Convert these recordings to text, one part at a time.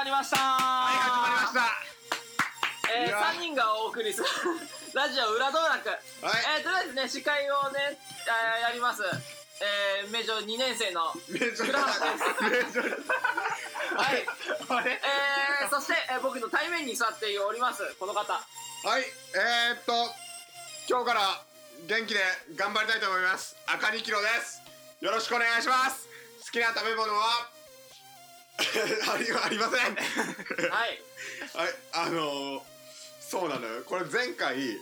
まりました。はい始まりました。えー、いや。3人がお送りする。ラジオ裏道楽、はい。えー、とりあえずね司会をね、えーやります。えー、名城2年生の倉橋です。はい。あれ？えー、そして、えー、僕の対面に座っておりますこの方。はい。えー、っと今日から元気で頑張りたいと思います。赤2キロです。よろしくお願いします。好きな食べ物は？ありありません。はい。はい、あのー、そうなのよ。これ前回、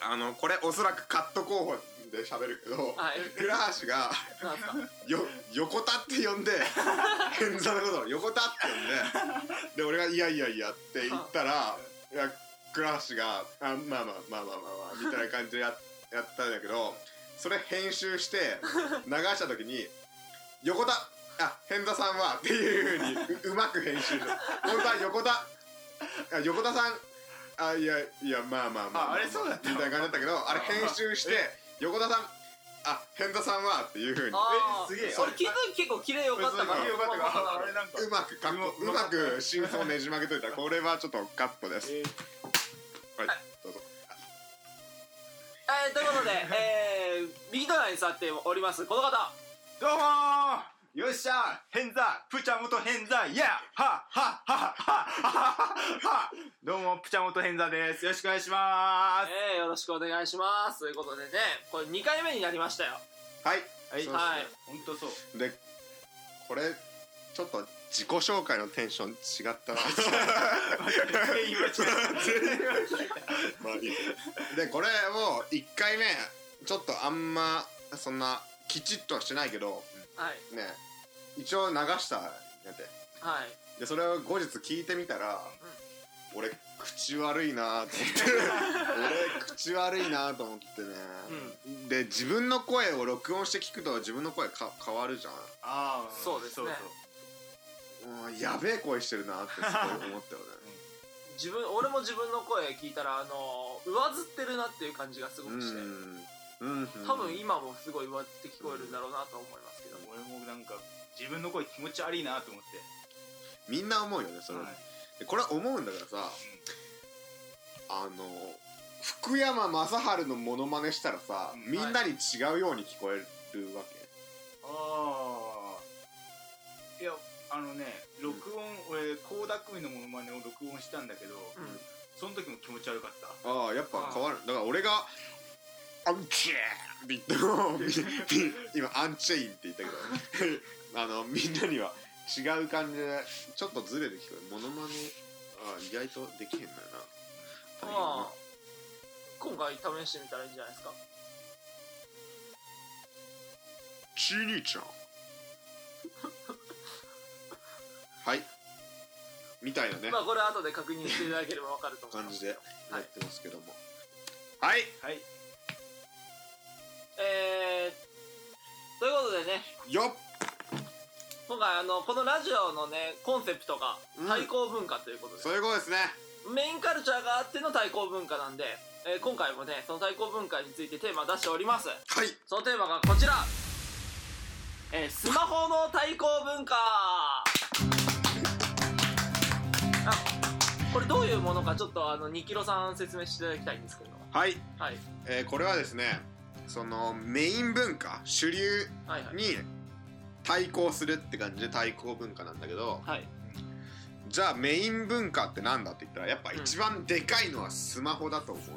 あの、これおそらくカット候補で喋るけど、はい。倉橋が、よ、横田って呼んで、変座のことを横田って呼んで、で、俺がいやいやいやって言ったら、いや、倉橋が、あ、まあまあまあまあまあまあ、みたいな感じでややったんだけど、それ編集して、流した時に、横田あ、変座さんはっていうふうにううまく編集 本当は横田。あ横田さん。あいやいやまあまあまあ、あ。あれそうだったみたいな感じだったけどあれ編集して横田さん。あ変座さんはっていうふうに。あすげえ。それ聞いた時結構綺麗よかったからよかったからあれなんか。うまくかっこうまく。真相をねじ曲げといた。らこれはちょっとカットです。えー。はい。どうぞ。えー、ということで、えー、右隣に座っておりますこの方。どうもーよっしゃ変座プチャモト変座イヤーはははははは。どうもプチャモト変座です。よろしくお願いしまえー、よろしくお願いします。ということでねこれ2回目になりましたよ。はい。すはい。そうはい。ほんとそう。でこれちょっと自己紹介のテンション違ったな。全員間違え まあいい。でこれを1回目ちょっとあんまそんなきちっとはしてないけどはい。ね。一応流したんやて。はい。でそれを後日聞いてみたら、俺口悪いなと思って。俺口悪いなと思ってね、で自分の声を録音して聞くと自分の声か変わるじゃん。ああそうですね。うんやべえ声してるなってすごい思ったよね自分俺も自分の声聞いたらあの上ずってるなっていう感じがすごうくして、分今もすごい上ずって聞こえるんだろうなと思いますけど、俺もなんか自分の声気持ち悪いなと思って。みんな思うよねそれ、はい。でこれ思うんだからさあの福山雅治のモノマネしたらさ、うん。みんなに違うように聞こえるわけ、ああいやあのね録音、俺倖田來未のモノマネを録音したんだけど、うん。その時も気持ち悪かった。ああやっぱ変わる。だから俺が「アンチェーン!」って言って 今「アンチェイン」って言ったけど。あのみんなには違う感じでちょっとずれて聞こえる。モノマネああ意外とできへんだよな。まあ今回試してみたらいいんじゃないですか。ちー兄ちゃん。はい。みたいなね。まあこれ後で確認していただければ分かると思います。感じでやってますけども。はい。はいえー、ということでね。よっ。今回あのこのラジオのねコンセプトがうん。対抗文化ということで、そういうことですね。メインカルチャーがあっての対抗文化なんで、えー今回もねその対抗文化についてテーマ出しております。はい。そのテーマがこちら。えースマホの対抗文化。あこれどういうものかちょっとあの2キロさん説明していただきたいんですけど。はい、はい。えーこれはですねそのメイン文化主流に対抗するって感じで対抗文化なんだけどはい。じゃあメイン文化ってなんだって言ったらやっぱ一番でかいのはスマホだと思うね、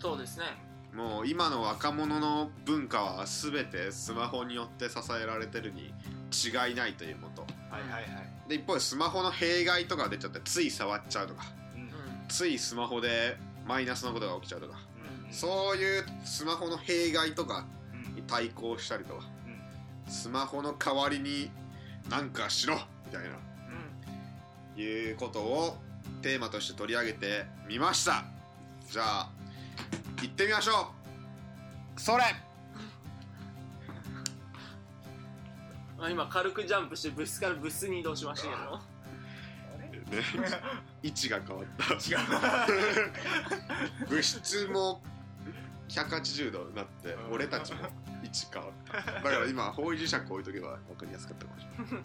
そうですね。もう今の若者の文化は全てスマホによって支えられてるに違いないというもと。はいはいはい。で一方でスマホの弊害とか出ちゃってつい触っちゃうとか。うん。うんついスマホでマイナスのことが起きちゃうとか。うんそういうスマホの弊害とかうん。に対抗したりとかうん。スマホの代わりになんかしろみたいな。うん。いうことをテーマとして取り上げてみました。じゃあ行ってみましょう。それ。ま あ今軽くジャンプして物質から物質に移動しましたけど。もね。位置が変わった。違う。物質も180度になってうん。俺たちも位置変わっただから今方位磁石置いとけば分かりやすかったかもしれない。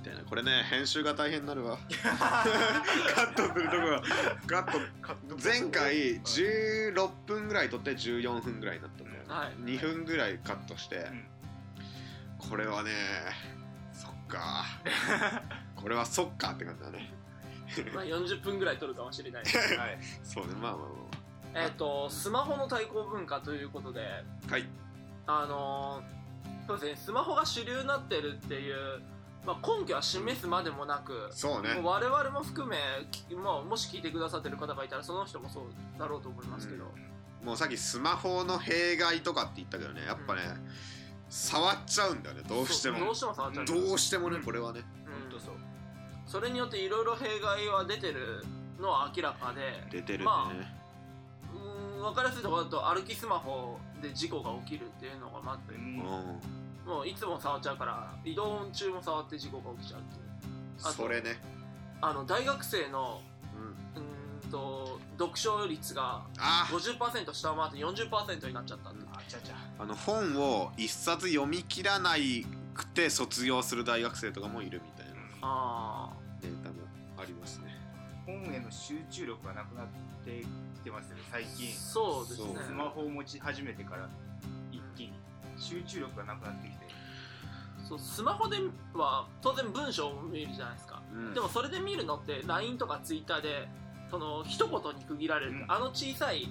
みたいな。これね編集が大変になるわ。カットするとこが。カット前回16分ぐらい撮って14分ぐらいになったんだよ、はい。2分ぐらいカットして、ん。これはねそっか。これはそっかって感じだね。まあ40分ぐらい撮るかもしれない。はい。そうね。まあまあえっとスマホの対抗文化ということでまあはい。あのーそうですねスマホが主流になってるっていう、まあ、根拠は示すまでもなく、そうね。もう我々も含め、きまあ、もし聞いてくださってる方がいたらその人もそうだろうと思いますけど、もうさっきスマホの弊害とかって言ったけどねやっぱね、触っちゃうんだよねどうしても。どうしても触っちゃうどうしてもねこれはね。うん。本当そう。それによっていろいろ弊害は出てるのは明らかで出てるね、まうーん分かりやすいところだと歩きスマホで事故が起きるっていうのがまず、うんうん。もういつも触っちゃうから移動中も触って事故が起きちゃうっていう。あとそれね、あの大学生のうん、うーんと読書率があ50%下回って40%になっちゃったんで、あちゃちゃ。あの本を一冊読み切らないくて卒業する大学生とかもいるみたいなあデータもありますね本への集中力がなくなってきてますよね最あ近。そうですね。スマホを持ち始めてから一気に集中力がなくなってきて。そうスマホでは当然文章を見るじゃないですか、うん。でもそれで見るのって LINE とか Twitter でその一言に区切られる、うん。あの小さい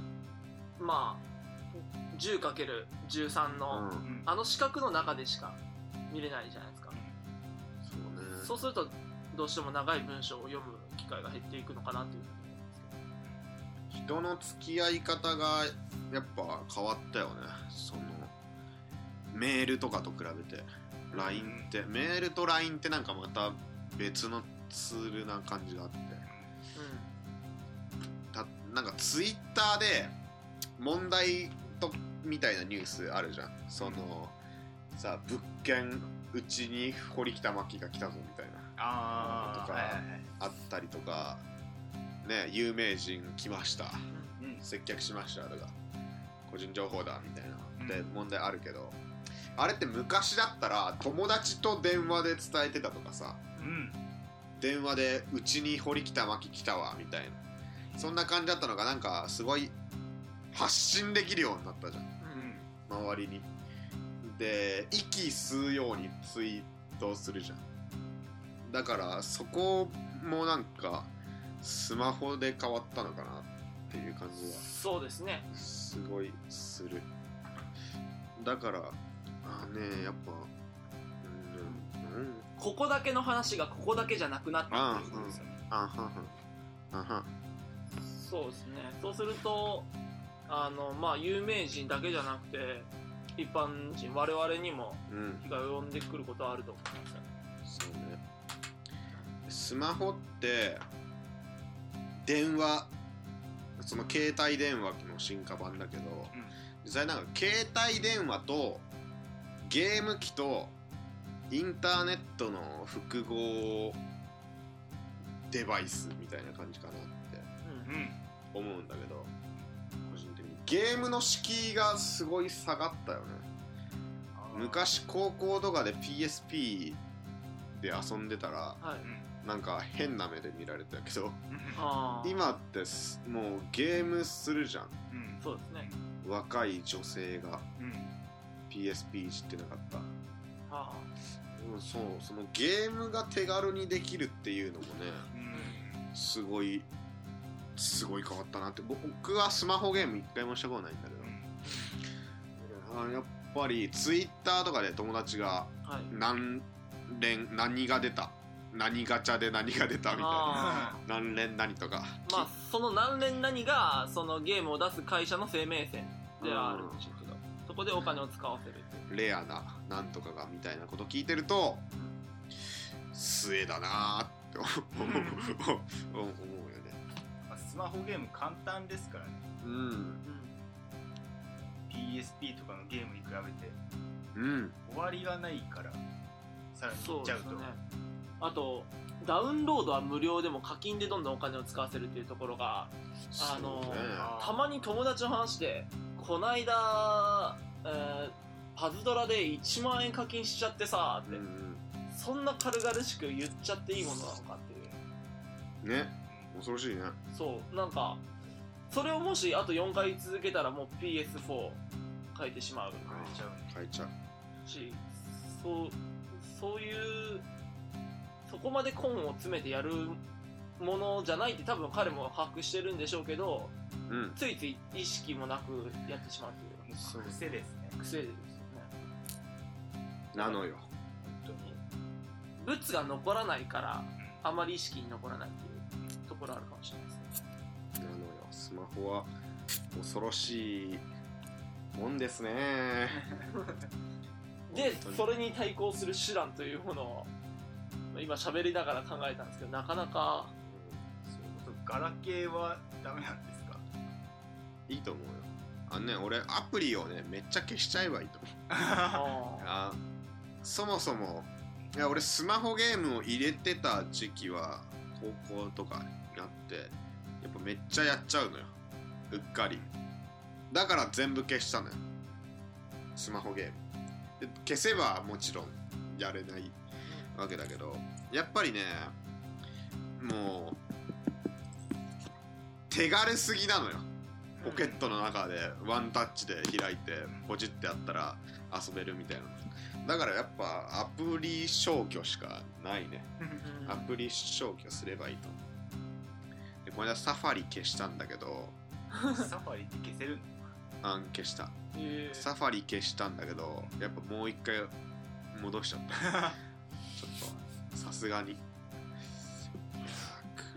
まあ 10×13 の、うんうん。あの四角の中でしか見れないじゃないですか、そうね。そうするとどうしても長い文章を読む機会が減っていくのかなというふうに思いますけど。人の付き合い方がやっぱ変わったよね。そのメールとかと比べて。LINE って、メールと LINE ってなんかまた別のツールな感じがあって。たなんかツイッターで問題とみたいなニュースあるじゃん。そのさ物件うちに堀北真希が来たぞみたいなあとかあはいはいはい。あったりとかね有名人来ました。うん接客しましたとか個人情報だみたいな。でうん。問題あるけど。あれって昔だったら友達と電話で伝えてたとかさ。うん。電話で「うちに堀北真希来たわ」みたいな。そんな感じだったのがなんかすごい発信できるようになったじゃん。うん。周りに。で息吸うようにツイートするじゃんだからそこもなんかスマホで変わったのかなっていう感じはそうですね。すごいする。だからあねやっぱうん、うん、ここだけの話がここだけじゃなくなったっていうことですよね。あはんはん。あはんそうですね。そうするとあのまあ有名人だけじゃなくて一般人我々にもうん。被害を及んでくることはあると思いますよ。そうねスマホって電話その携帯電話の進化版だけど、実際なんか携帯電話とゲーム機とインターネットの複合デバイスみたいな感じかなって思うんだけど個人的に。ゲームの敷居がすごい下がったよね。昔高校とかで PSP で遊んでたらはい。うんなんか変な目で見られたけど今ってすもうゲームするじゃん。うん。そうですね。若い女性が。うん。PSP 知ってなかった。あ。うんそう。そのゲームが手軽にできるっていうのもねうん。すごいすごい変わったなって。僕はスマホゲーム一回もしたことないんだけど。あやっぱりツイッターとかで友達があはい。何連何が出た何ガチャで何が出たみたいな。あ何連何とか。まあその何連何がそのゲームを出す会社の生命線ではあるんでしょうけどそこでお金を使わせるレアななんとかがみたいなこと聞いてると末だなーって思う。思うよね。まあスマホゲーム簡単ですからね。うん。うん PSP とかのゲームに比べてうん。終わりがないからさらにそいうっちゃうと。ですねあとダウンロードは無料でも課金でどんどんお金を使わせるっていうところがあのたまに友達の話でこないだ、えーパズドラで1万円課金しちゃってさって、うんそんな軽々しく言っちゃっていいものなのかっていう。ね。恐ろしいね。そうなんかそれをもしあと4回続けたらもう PS4 変えてしまう。変えちゃう変えちゃう。しそうそういうそこまで根を詰めてやるものじゃないって多分彼も把握してるんでしょうけどうん。ついつい意識もなくやってしまうというそう癖ですね。癖ですよね。なのよ。本当に。物が残らないからあまり意識に残らないっていうところあるかもしれないですねなのよ。スマホは恐ろしいもんですね。でそれに対抗する手段というものを今喋りながら考えたんですけどなかなか。それこそガラケーはダメなんですか？いいと思うよ。あのね俺アプリをねめっちゃ消しちゃえばいいと思う。ああそもそもいや俺スマホゲームを入れてた時期は高校とかになってやっぱめっちゃやっちゃうのよ。うっかり。だから全部消したのよ。スマホゲーム。で消せばもちろんやれないわけだけどやっぱりねもう手軽すぎなのよ。ポケットの中でワンタッチで開いてポチってやったら遊べるみたいな。だからやっぱアプリ消去しかないね。うんアプリ消去すればいいと。思うでこの間サファリ消したんだけど サファリって消せるの？あん消した。え。ーサファリ消したんだけどやっぱもう一回戻しちゃった さすがに。いや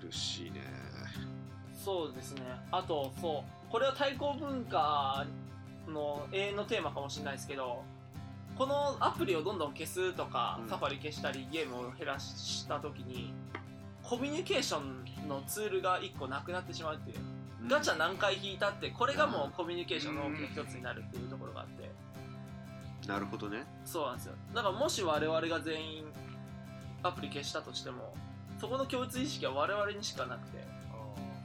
ー苦しいね。そうですね。あとそう。これは対抗文化の永遠のテーマかもしれないですけどこのアプリをどんどん消すとか、うん。サファリ消したりゲームを減らした時にコミュニケーションのツールが1個なくなってしまうっていう。ガチャ何回引いたってこれがもうコミュニケーションの大きな一つになるっていうところがあって。なるほどね。そうなんですよ。だからもし我々が全員アプリ消したとしてもそこの共通意識は我々にしかなくて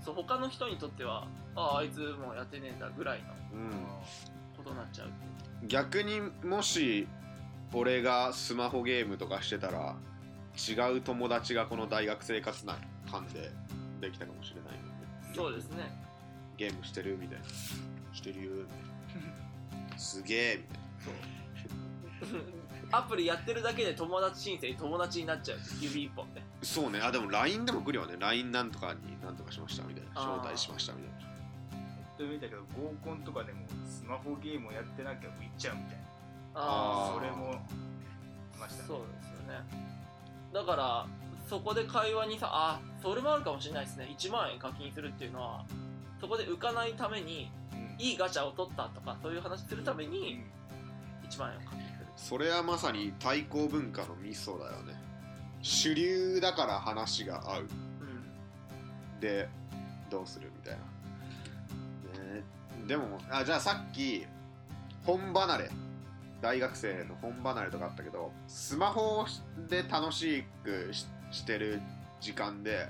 そう他の人にとってはあああいつもうやってねえんだぐらいのうん。ことになっちゃう。う逆にもし俺がスマホゲームとかしてたら違う友達がこの大学生活な感でできたかもしれないねそうですね。ゲームしてるみたいな。してるよ みたいなすげえみたいそう アプリやってるだけで友達申請友達になっちゃう。指一本で。なそうね。あでも LINE でも来るよね LINE なんとかになんとかしましたみたいな。招待しましたみたいな。と見たけど合コンとかでもスマホゲームをやってなきゃ浮いちゃうみたいな。あー。それもいましたね。そうですよね。だからそこで会話にさあそれもあるかもしれないですね。1万円課金するっていうのはそこで浮かないためにうん。いいガチャを取ったとかそういう話するためうにん。1万円を課金。するそれはまさに対抗文化のミソだよね。主流だから話が合う。うんでどうするみたいな、ね、でもあじゃあさっき本離れ。大学生の本離れとかあったけどスマホで楽しくしてる時間で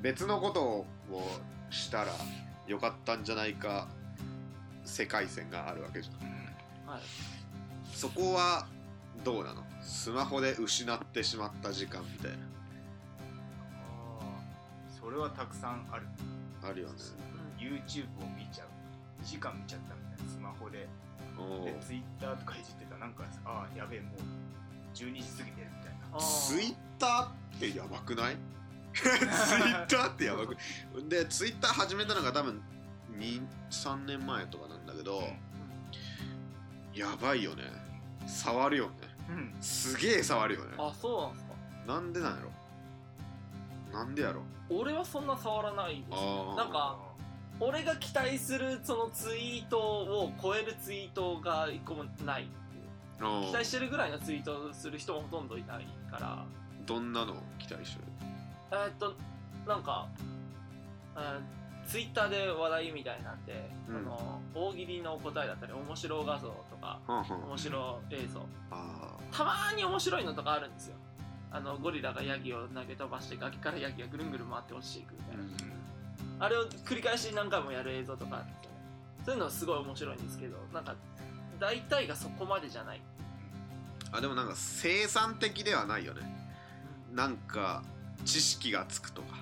別のことをしたらよかったんじゃないか世界線があるわけじゃん。うん。はい。そこはどうなの？スマホで失ってしまった時間みたいな。あーそれはたくさんある。あるよね。YouTube を見ちゃう。2時間見ちゃったみたいな。スマホで。おで Twitter とかいじってた。らなんかああやべえもう12時過ぎてるみたいな。あー。ツイッターってやばくない？ツイッターってやばくでツイッター始めたのが多分23年前とかなんだけど、やばいよね。触るよね。うん。すげえ触るよね。あそうなんですか。なんでなんやろ。なんでやろ。俺はそんな触らないです。あー。なんか俺が期待するそのツイートを超えるツイートが一個もないっていう。あー。期待してるぐらいのツイートをする人もほとんどいないから。どんなのを期待してる？えーっとなんか、えーツイッターで話題みたいなんで、うん。その大喜利の答えだったり面白画像とかはん面白映像。あたまーに面白いのとかあるんですよ。あのゴリラがヤギを投げ飛ばして崖からヤギがぐるんぐる回って落ちていくみたいな、うん。あれを繰り返し何回もやる映像とかあるんですよね。そういうのすごい面白いんですけどなんか大体がそこまでじゃない。ああでもなんか生産的ではないよね。なんか知識がつくとか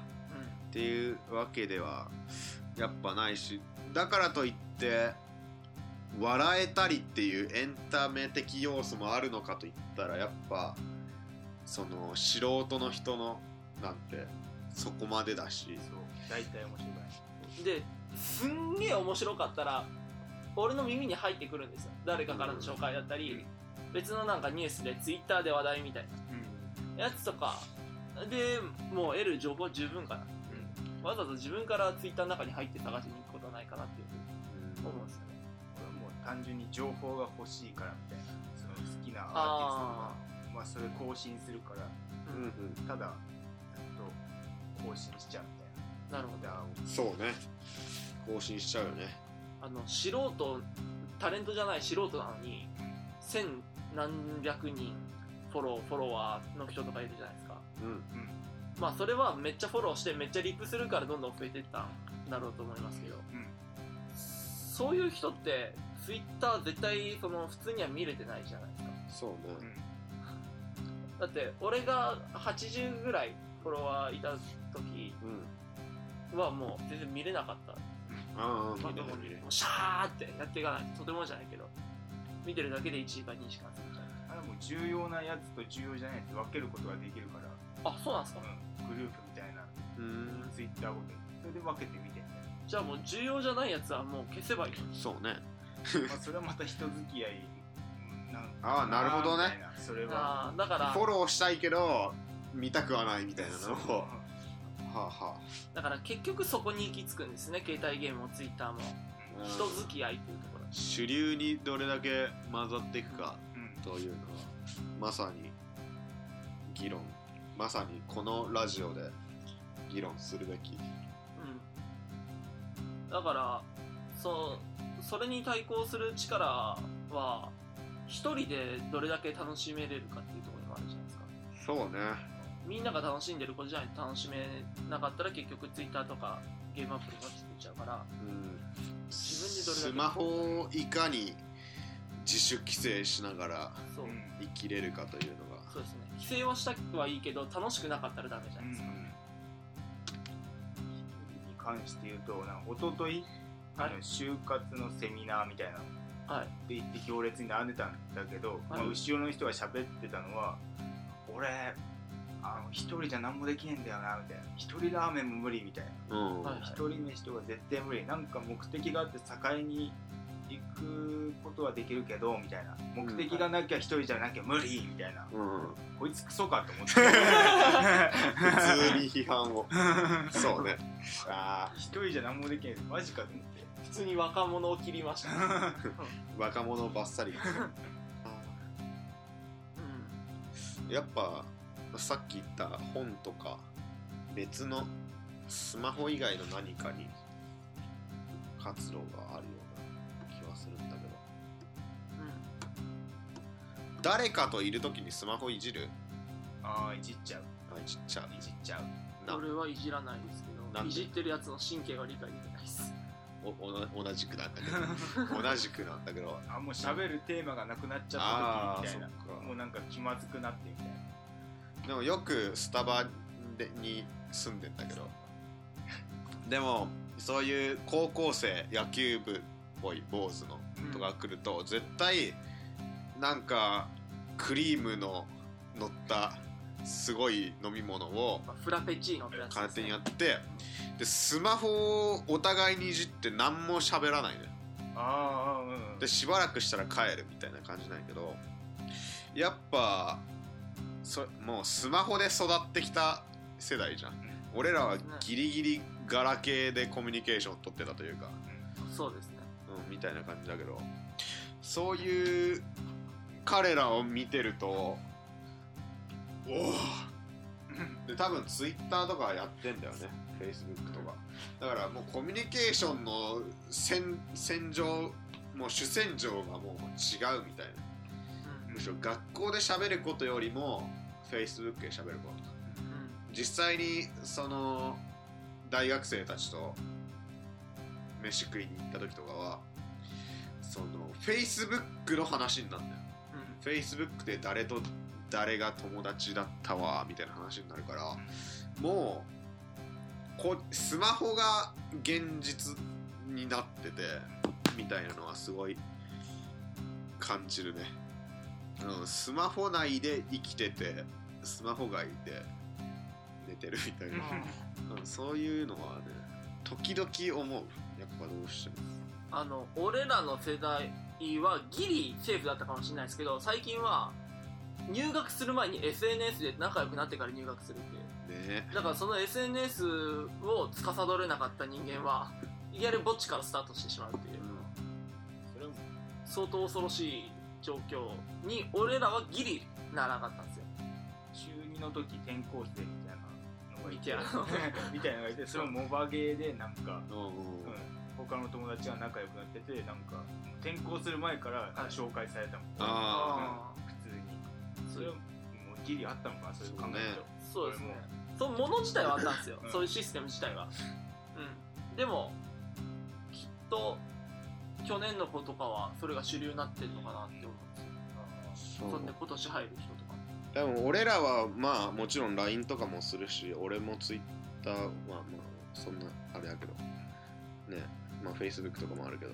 っていうわけではやっぱないしだからといって笑えたりっていうエンタメ的要素もあるのかといったらやっぱその素人の人のなんてそこまでだし。そう大体面白い。ですんげえ面白かったら俺の耳に入ってくるんですよ。誰かからの紹介だったり、別のなんかニュースでツイッターで話題みたいな。やつとかでもう得る情報十分かなわざわざ自分からツイッターの中に入って探しに行くことはないかなっていうふうに思うんですよね。俺はもう単純に情報が欲しいからみたいなその好きなアーティストがまあそれ更新するからうんうん。ただずっと更新しちゃうみたいな。なるほど。だそうね。更新しちゃうよね。あの素人タレントじゃない素人なのに千何百人フォローフォロワーの人とかいるじゃないですか。うんまあそれはめっちゃフォローしてめっちゃリップするからどんどん増えていったんだろうと思いますけど、うんそういう人ってツイッター絶対その普通には見れてないじゃないですか。そうね。だって俺が80ぐらいフォロワーいた時うんはもう全然見れなかった。ああまあ見れない見れないもうシャーってやっていかないととてもじゃないけど。見てるだけで1時間2時間過ぎちゃうあれもう重要なやつと重要じゃないやつ分けることができるから、あそうなんですか、うん、グループみたいな。うん。ツイッターごとにそれで分けてみてみたいじゃあもう重要じゃないやつはもう消せばいいの。そうね。な、まあ、それはまた人付き合い。なんああなるほどね。それは。だから。フォローしたいけど見たくはないみたいなのそう。をはあはだから結局そこに行き着くんですね携帯ゲームもツイッターも。あ人付き合いっていうところ。主流にどれだけ混ざっていくかうんというのはまさに議論まさにこのラジオで議論するべき。うん。だからそうそれに対抗する力は一人でどれだけ楽しめれるかっていうところにもあるじゃないですか。そうね。みんなが楽しんでることじゃないと楽しめなかったら結局ツイッターとかゲームアプリがついちゃうからうん自分でどれだけスマホをいかに自主規制しながら生きれるかというのが。そうですね規制はしたくはいいけど楽しくなかったらダメじゃないですか、に関して言うとなんか一昨日あの就活のセミナーみたいなのはい。で行って行列に並んでたんだけど、まあはい後ろの人が喋ってたのは俺あの一人じゃ何もできねえんだよなみたいな。一人ラーメンも無理みたいな。うん。人飯とか絶対無理。なんか目的があって境に行くことはできるけどみたいな。目的がなきゃ一人じゃなきゃ無理みたいな、うん。こいつクソかと思って。普通に批判を。そうね。あ一人じゃ何もできない。マジかと思って。普通に若者を切りました、若者ばっさり。やっぱさっき言った本とか別のスマホ以外の何かに活動がある誰かといる時にスマホいじる？ああいじっちゃう。あいじっちゃう。いじっちゃう。な？俺はいじらないですけどいじってるやつの神経が理解できないです。おお同じくなんだけど。同じくなんだけど。あもう喋るテーマがなくなっちゃった時みたいな。もうなんか気まずくなってみたいな。でもよくスタバでに住んでんだけど。でもそういう高校生野球部っぽい坊主のとか来ると、絶対なんかクリームの乗ったすごい飲み物をまあフラペチーノってやつ勝手にやっってでスマホをお互いにいじって何も喋らないのよ。ああうんでしばらくしたら帰るみたいな感じなんやけどやっぱそもうスマホで育ってきた世代じゃん。俺らはギリギリガラケーでコミュニケーション取ってたというか、そうですね。うん、みたいな感じだけど。そういう彼らを見てるとおおで多分ツイッターとかやってんだよね。フェイスブックとか。だからもうコミュニケーションの戦戦場もう主戦場がもう違うみたいな。むしろ学校で喋ることよりもフェイスブックで喋ること。実際にその大学生たちと飯食いに行った時とかはそのフェイスブックの話になるんだよ Facebook で誰と誰が友達だったわみたいな話になるからもうこスマホが現実になっててみたいなのはすごい感じるね、うん、スマホ内で生きててスマホ外で寝てるみたいな、うん、そういうのはね時々思う。やっぱどうしても。あの俺らの世代はギリセーフだったかもしれないですけど最近は入学する前に SNS で仲良くなってから入学するっていう。ね。だからその SNS を司れなかった人間はいきなりぼっちからスタートしてしまうっていう。それも相当恐ろしい状況に俺らはギリならなかったんですよ。中2の時転校生みたいなのがいてみたいなみたいなのがいてそれもモバゲーでなんか、うん、他の友達が仲良くなっててなんか転校する前から紹介されたもん、あ普通に。それはもうギリあったのかなそういう考えとそうですね。そのも。の自体はあったんですよ、うん。そういうシステム自体は。うん。でもきっと去年の子とかはそれが主流になってるのかなって思うんですよ。そう。そんで今年入る人とか。でも俺らはまあもちろん LINE とかもするし俺も Twitter まあまあそんなあれやけど。ねまあ Facebook とかもあるけど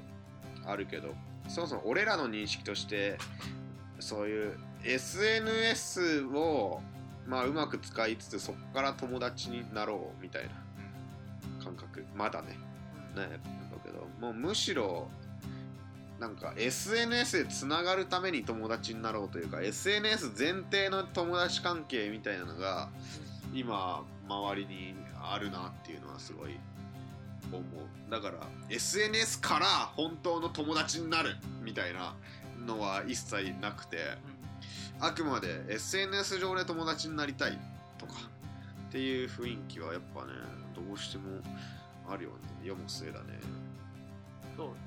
あるけどそもそも俺らの認識としてそういう SNS をまあうまく使いつつそこから友達になろうみたいな感覚。まだね。ねだけどもうむしろなんか SNS でつながるために友達になろうというか SNS 前提の友達関係みたいなのが今周りにあるなっていうのはすごい思う。だから SNS から本当の友達になるみたいなのは一切なくてあくまで SNS 上で友達になりたいとかっていう雰囲気はやっぱねどうしてもあるよね。世も末だね。そうで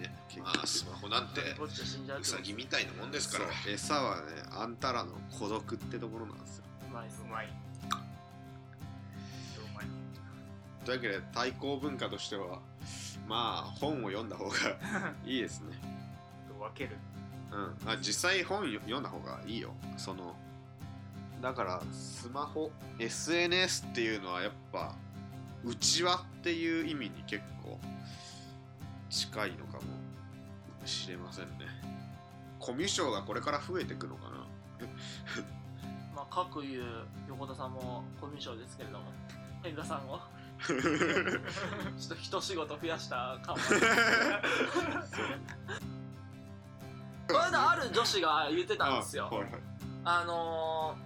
すね。ねまあスマホなんてウサギみたいなもんですから。餌はねあんたらの孤独ってところなんですよ。うまい。うまいというわけで対抗文化としてはまあ本を読んだ方が いいですね。分ける。うん。あ実際本よ読んだ方がいいよ。そのだからスマホ SNS っていうのはやっぱ内輪っていう意味に結構近いのかもしれませんね。コミュ障がこれから増えていくのかな。まあ各いう横田さんもコミュ障ですけれども変田さんを ちょっと一仕事増やした感は この間ある女子が言ってたんですよ。あはいはい。あの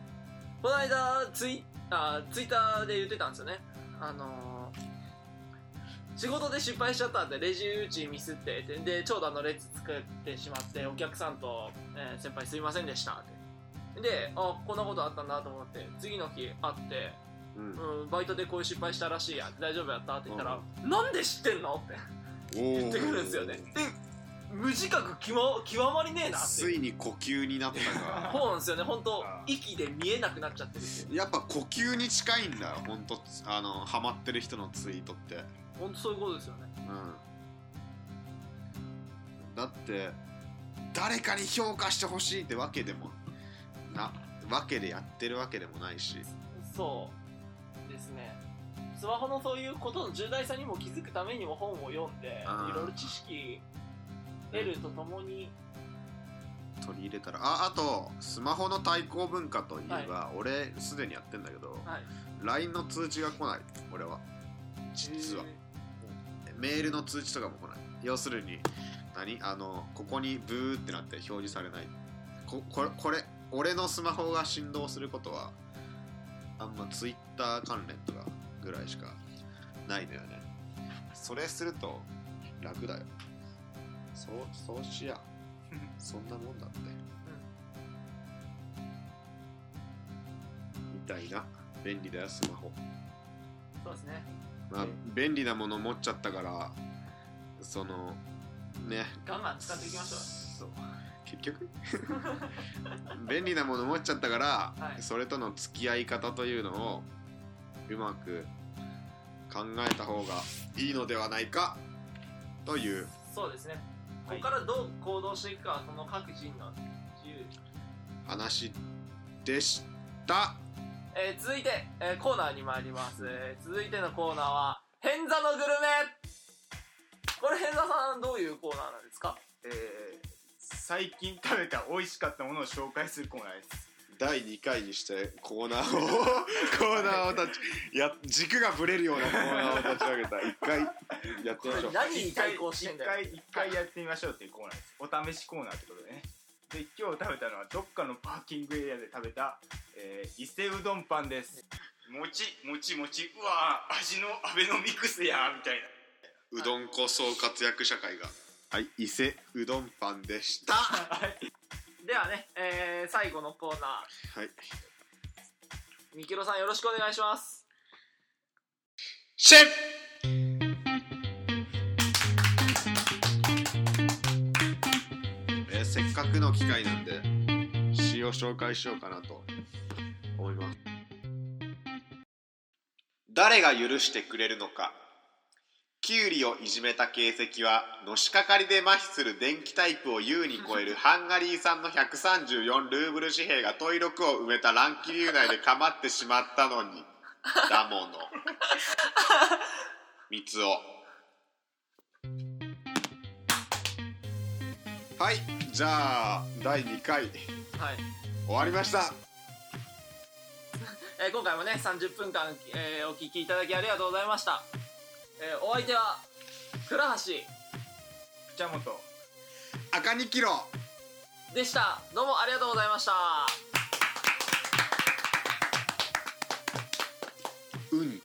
ー、この間ツイあツイッターで言ってたんですよね。あのー、仕事で失敗しちゃったんでレジ打ちミスってでで長蛇の列作ってしまってお客さんと、えー先輩すいませんでしたって。であこんなことあったんだと思って次の日会って、うん。うん、バイトでこういう失敗したらしいやん。大丈夫やった？って言ったら、なんで知ってんの？ってお言ってくるんですよね。え無自覚極ま極まりねえなって。ついに呼吸になったか。そうなんですよね。本当息で見えなくなっちゃってるやっぱ呼吸に近いんだ。よ本当あのハマってる人のツイートって。本当そういうことですよね。うん。だって誰かに評価してほしいってわけでもなわけでやってるわけでもないし。そうですね。スマホのそういうことの重大さにも気づくためにも本を読んであー。いろいろ知識得るとともに取り入れたら。ああとスマホの対抗文化といえば、俺すでにやってんだけど、はい。LINE の通知が来ない。俺は。実は。メールの通知とかも来ない。要するに何？あのここにブーってなって表示されない。ここれこれ俺のスマホが振動することはあんま Twitter 関連とかぐらいしかないのよね。それすると楽だよ。そうそうしや。そんなもんだって。みたいな。便利だよスマホ。そうですね。まあ便利なもの持っちゃったからそのね。ガンガン使っていきましょう。そう結局。便利なもの持っちゃったから、はい。それとの付き合い方というのをうまく考えた方がいいのではないかという。そうですね。こはい。こからどう行動していくかはその各人のいう、話でした。えー続いて、えーコーナーに参ります、えー続いてのコーナーは「変座のグルメ」これ変座さんどういうコーナーなんですか？えー、最近食べた美味しかったものを紹介するコーナーです第2回にしてコーナーをコーナーを立ちや軸がぶれるようなコーナーを立ち上げた。一回やってみましょう。何に対抗してんだよ。一回一回やってみましょうっていうコーナーです。お試しコーナーってことでね。で今日食べたのはどっかのパーキングエリアで食べた、えー伊勢うどんパンです。もちもちもち。うわー味のアベノミクスやみたいな。うどんこそ活躍社会がはい伊勢うどんパンでした。ではね、えー最後のコーナはい。ーみきろさんよろしくお願いします。シェフえーせっかくの機会なんで詩を紹介しようかなと思います。誰が許してくれるのかキュウリをいじめた形跡はのしかかりで麻痺する電気タイプを優に超えるハンガリー産の134ルーブル紙幣がトイロクを埋めた乱気流内で構ってしまったのに。だもの三つおはいじゃあ第2回。はい、終わりました。えー今回もね30分間、えーお聞きいただきありがとうございました、えーお相手は倉橋。プチャモト赤2キロ。でした。どうもありがとうございました。うん